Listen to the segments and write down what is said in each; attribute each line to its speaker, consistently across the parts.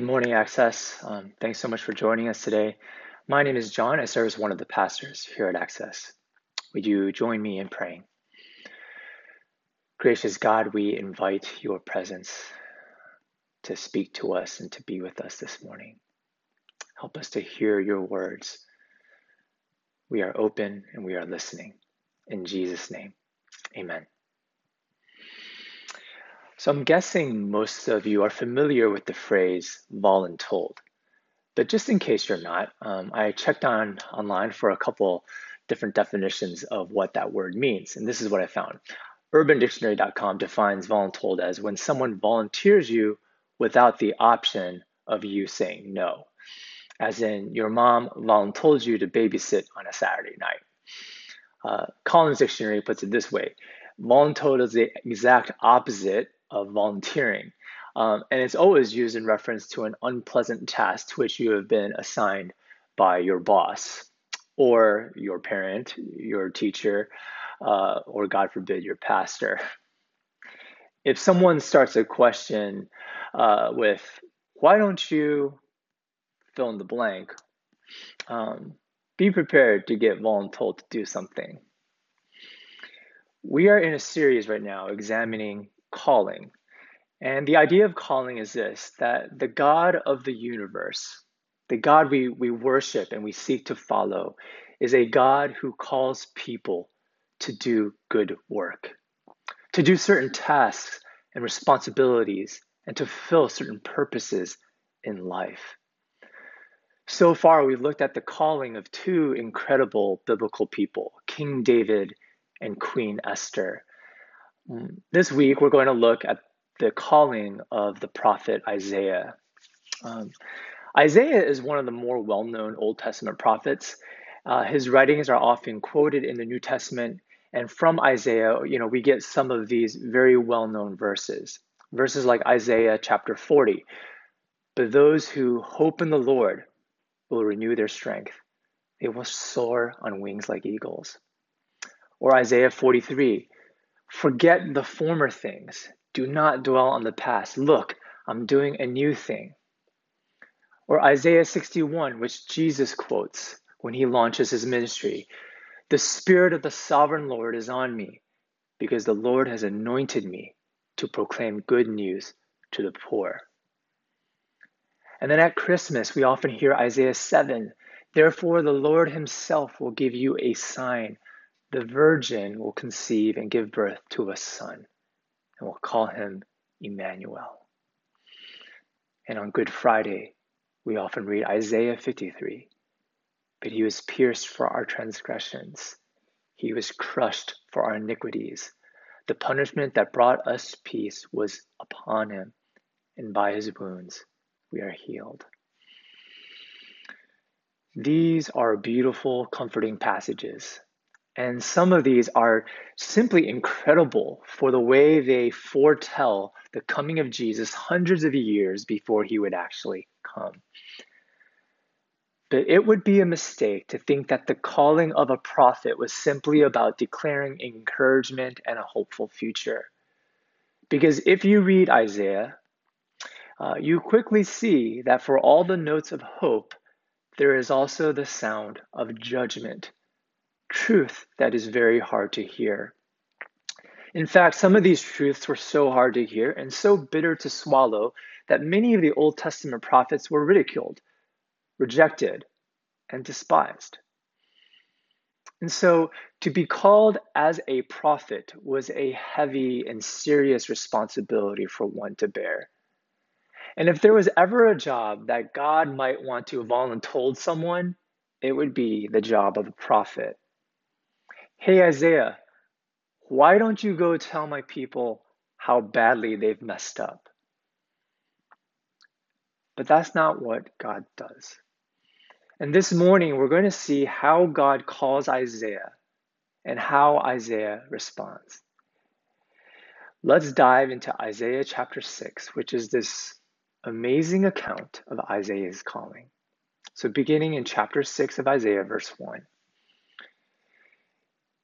Speaker 1: Good morning, Access. Um, thanks so much for joining us today. My name is John. I serve as one of the pastors here at Access. Would you join me in praying? Gracious God, we invite your presence to speak to us and to be with us this morning. Help us to hear your words. We are open and we are listening. In Jesus' name, amen. So I'm guessing most of you are familiar with the phrase voluntold. But just in case you're not, um, I checked on online for a couple different definitions of what that word means. And this is what I found. UrbanDictionary.com defines voluntold as when someone volunteers you without the option of you saying no. As in, your mom voluntold you to babysit on a Saturday night. Uh, Collins Dictionary puts it this way voluntold is the exact opposite of volunteering. Um, and it's always used in reference to an unpleasant task to which you have been assigned by your boss or your parent, your teacher, uh, or God forbid, your pastor. If someone starts a question uh, with, why don't you fill in the blank, um, be prepared to get voluntold to do something. We are in a series right now examining calling. And the idea of calling is this that the God of the universe, the God we, we worship and we seek to follow, is a God who calls people to do good work, to do certain tasks and responsibilities, and to fulfill certain purposes in life. So far, we've looked at the calling of two incredible biblical people, King David and Queen Esther. This week, we're going to look at the calling of the prophet Isaiah. Um, Isaiah is one of the more well known Old Testament prophets. Uh, his writings are often quoted in the New Testament, and from Isaiah, you know, we get some of these very well known verses. Verses like Isaiah chapter 40. But those who hope in the Lord will renew their strength, they will soar on wings like eagles. Or Isaiah 43 Forget the former things. Do not dwell on the past. Look, I'm doing a new thing. Or Isaiah 61, which Jesus quotes when he launches his ministry The Spirit of the sovereign Lord is on me, because the Lord has anointed me to proclaim good news to the poor. And then at Christmas, we often hear Isaiah 7 Therefore, the Lord himself will give you a sign the virgin will conceive and give birth to a son, and we'll call him Emmanuel. And on Good Friday, we often read Isaiah 53 But he was pierced for our transgressions, he was crushed for our iniquities. The punishment that brought us peace was upon him, and by his wounds we are healed. These are beautiful, comforting passages and some of these are simply incredible for the way they foretell the coming of Jesus hundreds of years before he would actually come. But it would be a mistake to think that the calling of a prophet was simply about declaring encouragement and a hopeful future. Because if you read Isaiah, uh, you quickly see that for all the notes of hope, there is also the sound of judgment truth that is very hard to hear. In fact, some of these truths were so hard to hear and so bitter to swallow that many of the Old Testament prophets were ridiculed, rejected, and despised. And so to be called as a prophet was a heavy and serious responsibility for one to bear. And if there was ever a job that God might want to have voluntold someone, it would be the job of a prophet. Hey, Isaiah, why don't you go tell my people how badly they've messed up? But that's not what God does. And this morning, we're going to see how God calls Isaiah and how Isaiah responds. Let's dive into Isaiah chapter 6, which is this amazing account of Isaiah's calling. So, beginning in chapter 6 of Isaiah, verse 1.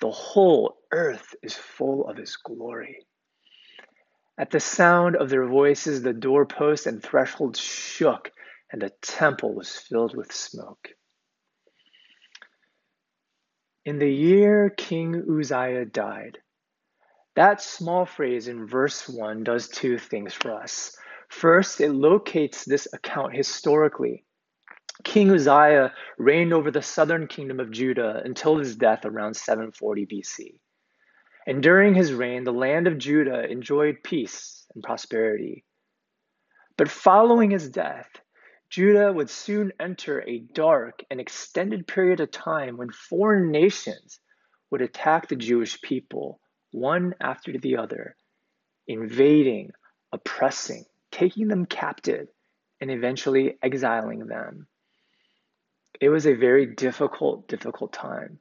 Speaker 1: The whole earth is full of his glory. At the sound of their voices, the doorposts and thresholds shook, and the temple was filled with smoke. In the year King Uzziah died, that small phrase in verse 1 does two things for us. First, it locates this account historically. King Uzziah reigned over the southern kingdom of Judah until his death around 740 BC. And during his reign, the land of Judah enjoyed peace and prosperity. But following his death, Judah would soon enter a dark and extended period of time when foreign nations would attack the Jewish people, one after the other, invading, oppressing, taking them captive, and eventually exiling them. It was a very difficult, difficult time.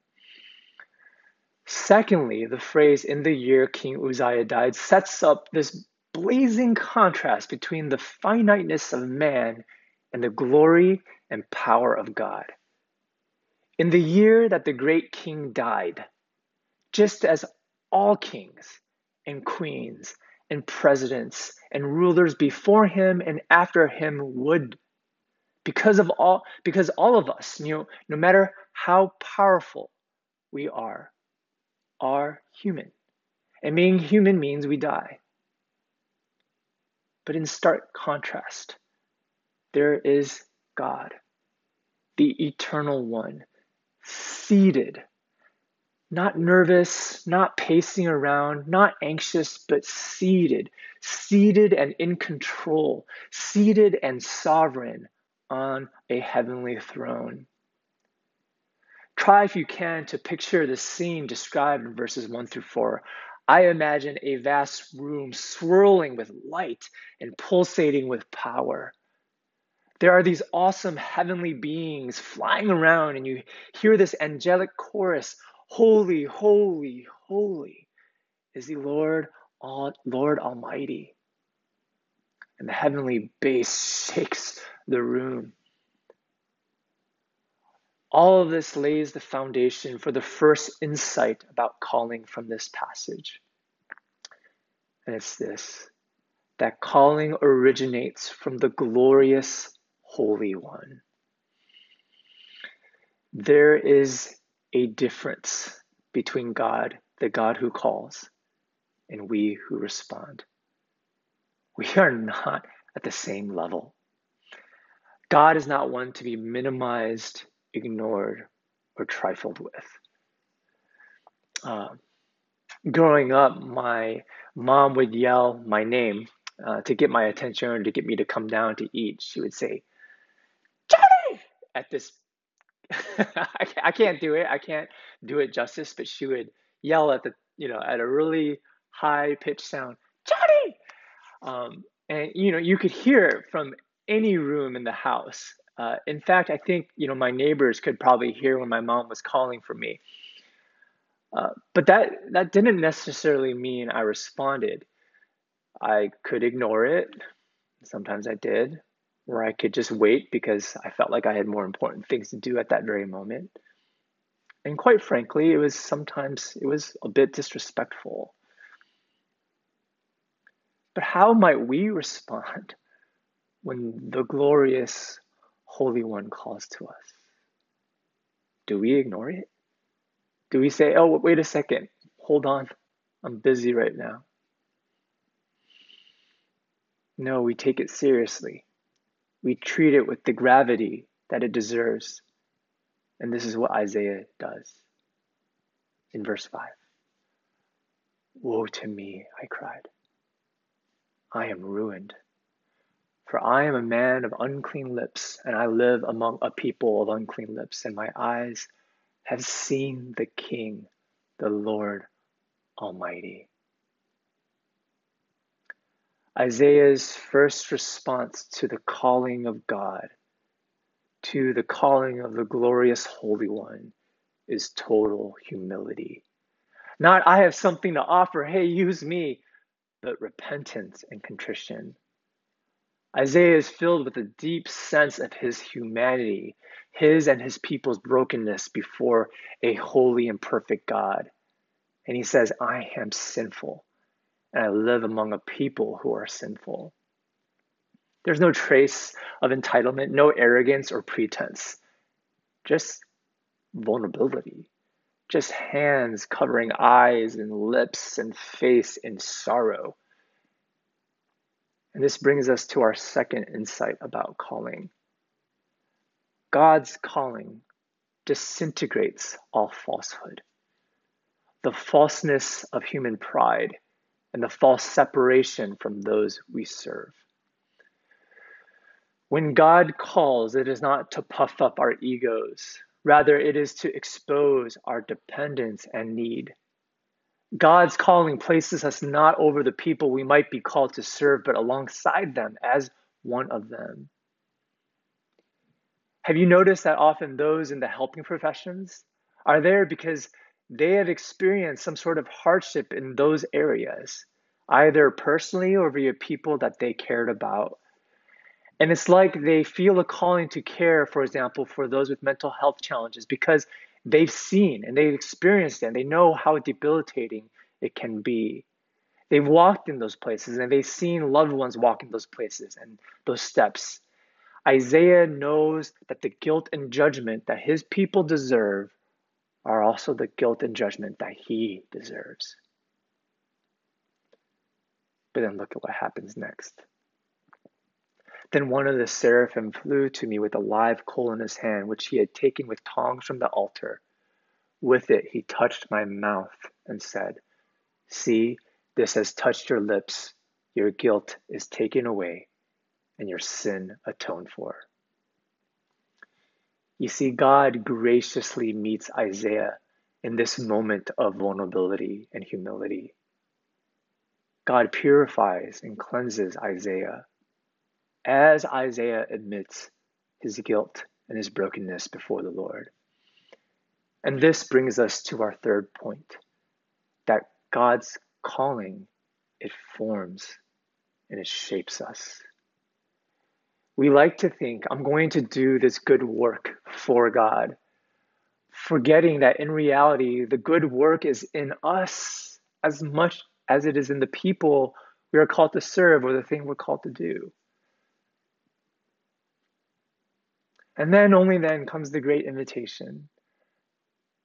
Speaker 1: Secondly, the phrase in the year King Uzziah died sets up this blazing contrast between the finiteness of man and the glory and power of God. In the year that the great king died, just as all kings and queens and presidents and rulers before him and after him would because of all because all of us you know no matter how powerful we are are human. And being human means we die. But in stark contrast, there is God, the eternal one, seated, not nervous, not pacing around, not anxious, but seated, seated and in control, seated and sovereign on a heavenly throne. Try, if you can, to picture the scene described in verses 1 through 4. I imagine a vast room swirling with light and pulsating with power. There are these awesome heavenly beings flying around, and you hear this angelic chorus Holy, holy, holy is the Lord, Lord Almighty. And the heavenly bass shakes the room. All of this lays the foundation for the first insight about calling from this passage. And it's this that calling originates from the glorious Holy One. There is a difference between God, the God who calls, and we who respond. We are not at the same level. God is not one to be minimized ignored or trifled with. Uh, growing up, my mom would yell my name uh, to get my attention or to get me to come down to eat. She would say, Johnny! At this, I can't do it. I can't do it justice, but she would yell at the, you know, at a really high pitched sound! Um, and, you know, you could hear it from any room in the house. Uh, in fact, I think you know my neighbors could probably hear when my mom was calling for me. Uh, but that that didn't necessarily mean I responded. I could ignore it. Sometimes I did, or I could just wait because I felt like I had more important things to do at that very moment. And quite frankly, it was sometimes it was a bit disrespectful. But how might we respond when the glorious Holy One calls to us? Do we ignore it? Do we say, oh, wait a second, hold on, I'm busy right now? No, we take it seriously. We treat it with the gravity that it deserves. And this is what Isaiah does in verse 5. Woe to me, I cried. I am ruined. For I am a man of unclean lips, and I live among a people of unclean lips, and my eyes have seen the King, the Lord Almighty. Isaiah's first response to the calling of God, to the calling of the glorious Holy One, is total humility. Not, I have something to offer, hey, use me, but repentance and contrition. Isaiah is filled with a deep sense of his humanity, his and his people's brokenness before a holy and perfect God. And he says, I am sinful, and I live among a people who are sinful. There's no trace of entitlement, no arrogance or pretense, just vulnerability, just hands covering eyes and lips and face in sorrow. And this brings us to our second insight about calling. God's calling disintegrates all falsehood. The falseness of human pride and the false separation from those we serve. When God calls, it is not to puff up our egos, rather, it is to expose our dependence and need. God's calling places us not over the people we might be called to serve, but alongside them as one of them. Have you noticed that often those in the helping professions are there because they have experienced some sort of hardship in those areas, either personally or via people that they cared about? And it's like they feel a calling to care, for example, for those with mental health challenges because they've seen and they've experienced it and they know how debilitating it can be. They've walked in those places and they've seen loved ones walk in those places and those steps. Isaiah knows that the guilt and judgment that his people deserve are also the guilt and judgment that he deserves. But then look at what happens next. Then one of the seraphim flew to me with a live coal in his hand, which he had taken with tongs from the altar. With it he touched my mouth and said, See, this has touched your lips. Your guilt is taken away and your sin atoned for. You see, God graciously meets Isaiah in this moment of vulnerability and humility. God purifies and cleanses Isaiah as Isaiah admits his guilt and his brokenness before the Lord. And this brings us to our third point that God's calling, it forms and it shapes us. We like to think, I'm going to do this good work for God, forgetting that in reality, the good work is in us as much as it is in the people we are called to serve or the thing we're called to do. And then, only then, comes the great invitation.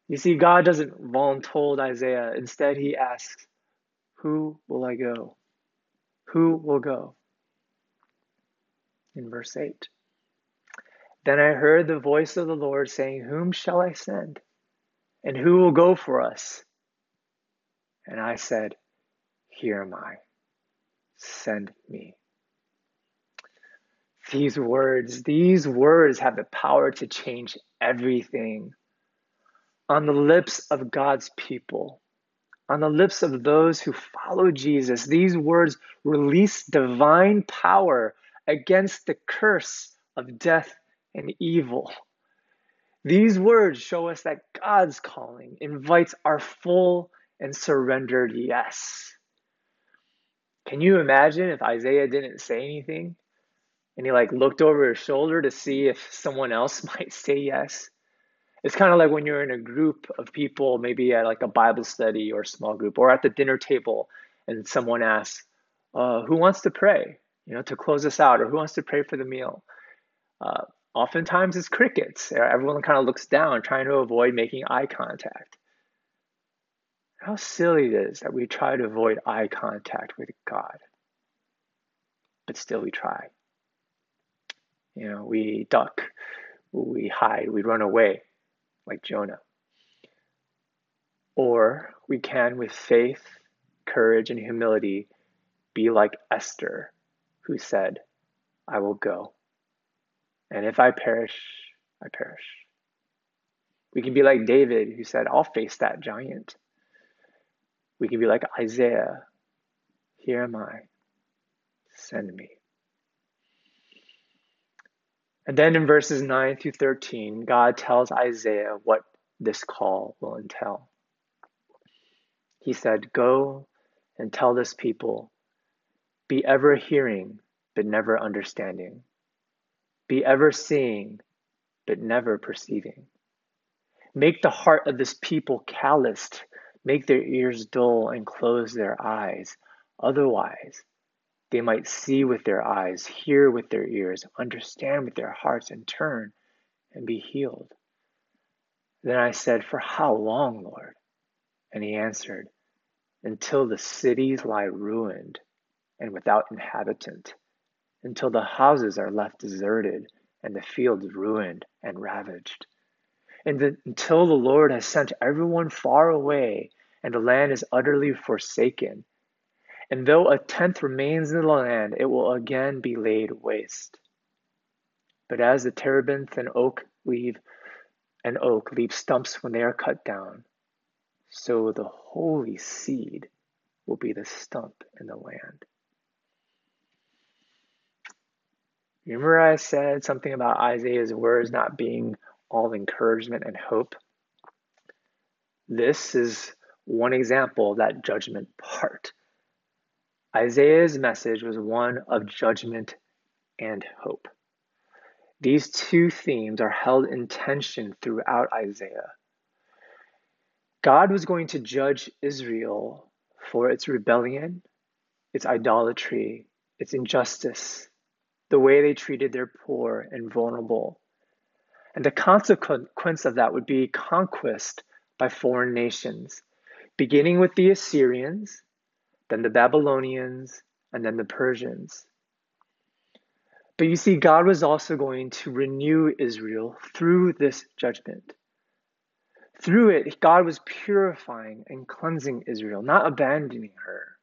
Speaker 1: You see, God doesn't voluntold Isaiah. Instead, he asks, Who will I go? Who will go? In verse 8. Then I heard the voice of the Lord saying, Whom shall I send? And who will go for us? And I said, Here am I. Send me. These words, these words have the power to change everything. On the lips of God's people, on the lips of those who follow Jesus, these words release divine power against the curse of death and evil. These words show us that God's calling invites our full and surrendered yes. Can you imagine if Isaiah didn't say anything? And he like looked over his shoulder to see if someone else might say yes. It's kind of like when you're in a group of people, maybe at like a Bible study or small group, or at the dinner table, and someone asks, uh, "Who wants to pray?" You know, to close us out, or "Who wants to pray for the meal?" Uh, oftentimes, it's crickets. Everyone kind of looks down, trying to avoid making eye contact. How silly it is that we try to avoid eye contact with God, but still we try. You know, we duck, we hide, we run away like Jonah. Or we can, with faith, courage, and humility, be like Esther, who said, I will go. And if I perish, I perish. We can be like David, who said, I'll face that giant. We can be like Isaiah, here am I, send me. And then in verses 9 through 13, God tells Isaiah what this call will entail. He said, Go and tell this people, be ever hearing, but never understanding, be ever seeing, but never perceiving. Make the heart of this people calloused, make their ears dull, and close their eyes. Otherwise, they might see with their eyes, hear with their ears, understand with their hearts, and turn and be healed. Then I said, For how long, Lord? And he answered, Until the cities lie ruined and without inhabitant, until the houses are left deserted and the fields ruined and ravaged. And the, until the Lord has sent everyone far away and the land is utterly forsaken and though a tenth remains in the land, it will again be laid waste. But as the terebinth and oak leave and oak leave stumps when they are cut down, so the holy seed will be the stump in the land. Remember, I said something about Isaiah's words not being all encouragement and hope? This is one example of that judgment part. Isaiah's message was one of judgment and hope. These two themes are held in tension throughout Isaiah. God was going to judge Israel for its rebellion, its idolatry, its injustice, the way they treated their poor and vulnerable. And the consequence of that would be conquest by foreign nations, beginning with the Assyrians then the Babylonians, and then the Persians. But you see, God was also going to renew Israel through this judgment. Through it, God was purifying and cleansing Israel, not abandoning her.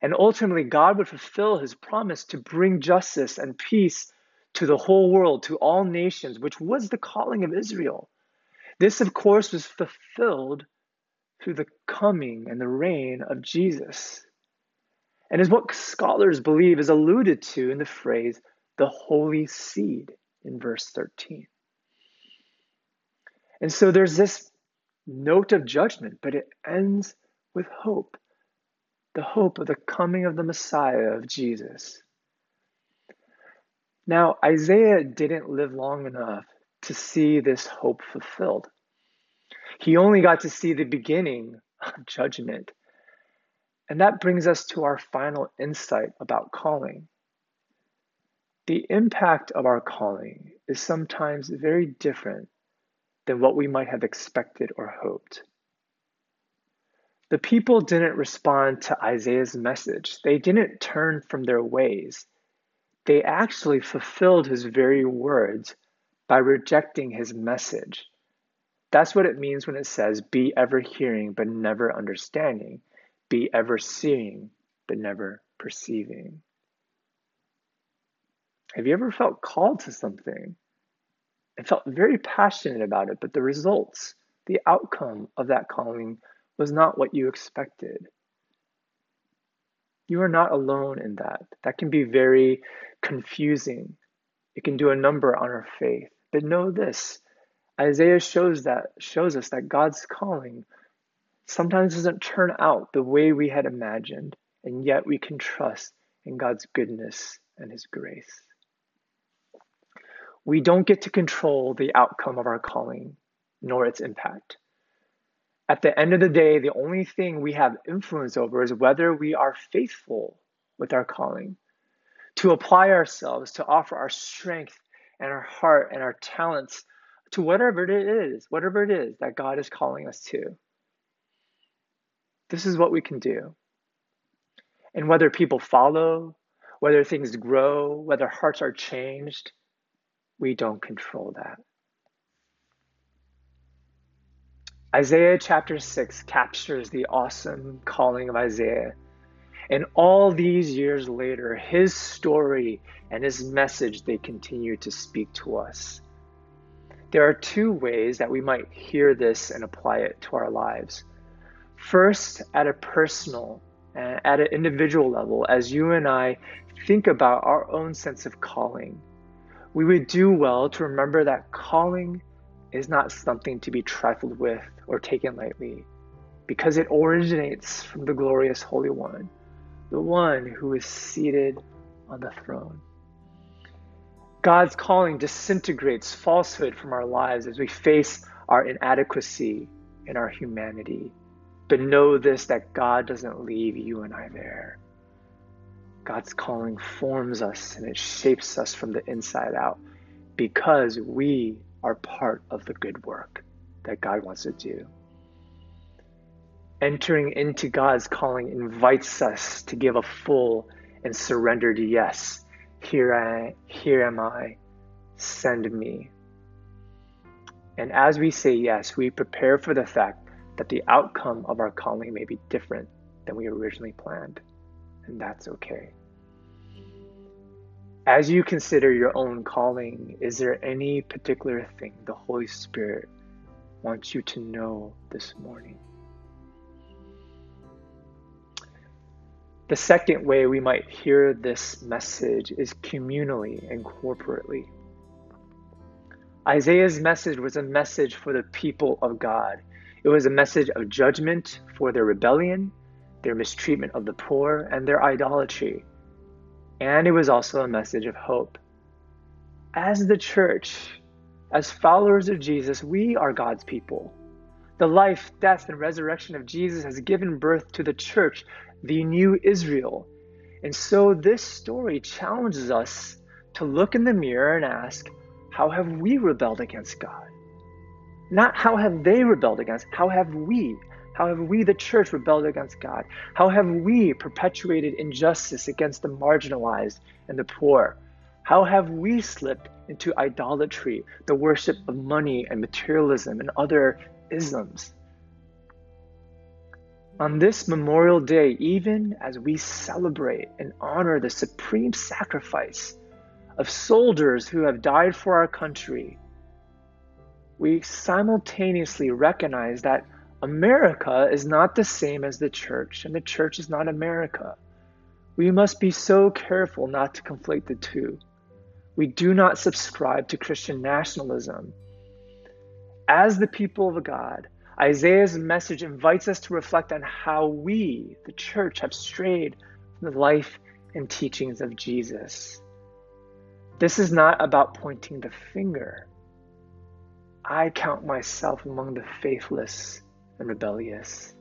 Speaker 1: And ultimately, God would fulfill his promise to bring justice and peace to the whole world, to all nations, which was the calling of Israel. This, of course, was fulfilled through the coming and the reign of Jesus. And is what scholars believe is alluded to in the phrase the holy seed in verse 13. And so there's this note of judgment, but it ends with hope the hope of the coming of the Messiah of Jesus. Now, Isaiah didn't live long enough to see this hope fulfilled. He only got to see the beginning of judgment. And that brings us to our final insight about calling. The impact of our calling is sometimes very different than what we might have expected or hoped. The people didn't respond to Isaiah's message, they didn't turn from their ways. They actually fulfilled his very words by rejecting his message. That's what it means when it says, Be ever hearing, but never understanding. Be ever seeing, but never perceiving. Have you ever felt called to something and felt very passionate about it, but the results, the outcome of that calling was not what you expected? You are not alone in that. That can be very confusing. It can do a number on our faith. But know this Isaiah shows that shows us that God's calling sometimes doesn't turn out the way we had imagined, and yet we can trust in God's goodness and His grace. We don't get to control the outcome of our calling, nor its impact. At the end of the day, the only thing we have influence over is whether we are faithful with our calling, to apply ourselves, to offer our strength and our heart and our talents to whatever it is, whatever it is that God is calling us to. This is what we can do. And whether people follow, whether things grow, whether hearts are changed, we don't control that. Isaiah chapter 6 captures the awesome calling of Isaiah. And all these years later, his story and his message, they continue to speak to us. There are two ways that we might hear this and apply it to our lives. First, at a personal uh, at an individual level, as you and I think about our own sense of calling, we would do well to remember that calling is not something to be trifled with or taken lightly, because it originates from the glorious Holy One, the one who is seated on the throne. God's calling disintegrates falsehood from our lives as we face our inadequacy and our humanity. But know this that God doesn't leave you and I there. God's calling forms us and it shapes us from the inside out because we are part of the good work that God wants to do. Entering into God's calling invites us to give a full and surrendered yes. Here I here am I. Send me. And as we say yes, we prepare for the fact that the outcome of our calling may be different than we originally planned. And that's okay. As you consider your own calling, is there any particular thing the Holy Spirit wants you to know this morning? The second way we might hear this message is communally and corporately. Isaiah's message was a message for the people of God. It was a message of judgment for their rebellion, their mistreatment of the poor, and their idolatry. And it was also a message of hope. As the church, as followers of Jesus, we are God's people. The life, death, and resurrection of Jesus has given birth to the church, the new Israel. And so this story challenges us to look in the mirror and ask, how have we rebelled against God? Not how have they rebelled against, how have we how have we, the church, rebelled against God? How have we perpetuated injustice against the marginalized and the poor? How have we slipped into idolatry, the worship of money and materialism and other isms? On this Memorial Day, even as we celebrate and honor the supreme sacrifice of soldiers who have died for our country, we simultaneously recognize that America is not the same as the church, and the church is not America. We must be so careful not to conflate the two. We do not subscribe to Christian nationalism. As the people of God, Isaiah's message invites us to reflect on how we, the church, have strayed from the life and teachings of Jesus. This is not about pointing the finger. I count myself among the faithless and rebellious.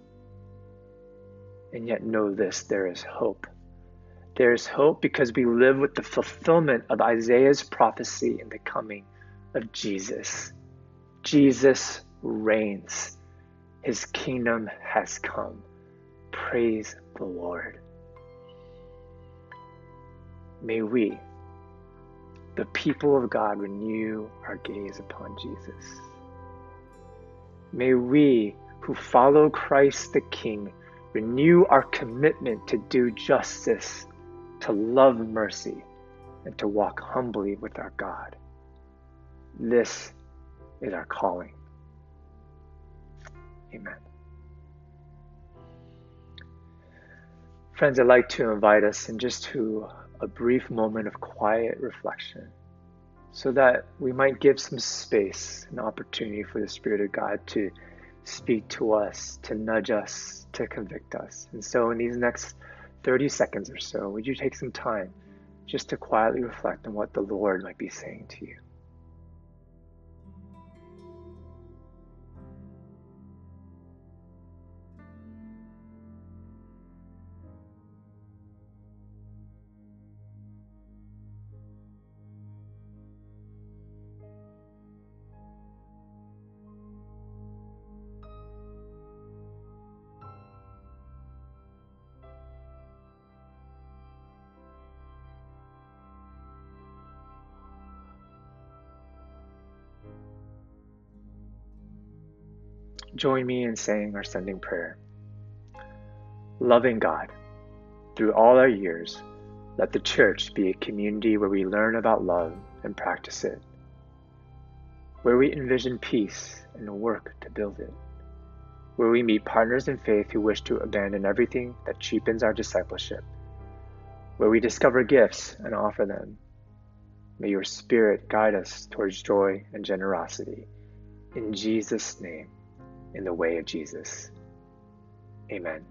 Speaker 1: And yet, know this there is hope. There is hope because we live with the fulfillment of Isaiah's prophecy in the coming of Jesus. Jesus reigns, his kingdom has come. Praise the Lord. May we, the people of God, renew our gaze upon Jesus. May we who follow Christ the King renew our commitment to do justice, to love mercy, and to walk humbly with our God. This is our calling. Amen. Friends, I'd like to invite us in just to a brief moment of quiet reflection so that we might give some space and opportunity for the Spirit of God to speak to us, to nudge us, to convict us. And so, in these next 30 seconds or so, would you take some time just to quietly reflect on what the Lord might be saying to you? Join me in saying our sending prayer. Loving God, through all our years, let the church be a community where we learn about love and practice it, where we envision peace and work to build it, where we meet partners in faith who wish to abandon everything that cheapens our discipleship, where we discover gifts and offer them. May your Spirit guide us towards joy and generosity. In Jesus' name, in the way of Jesus. Amen.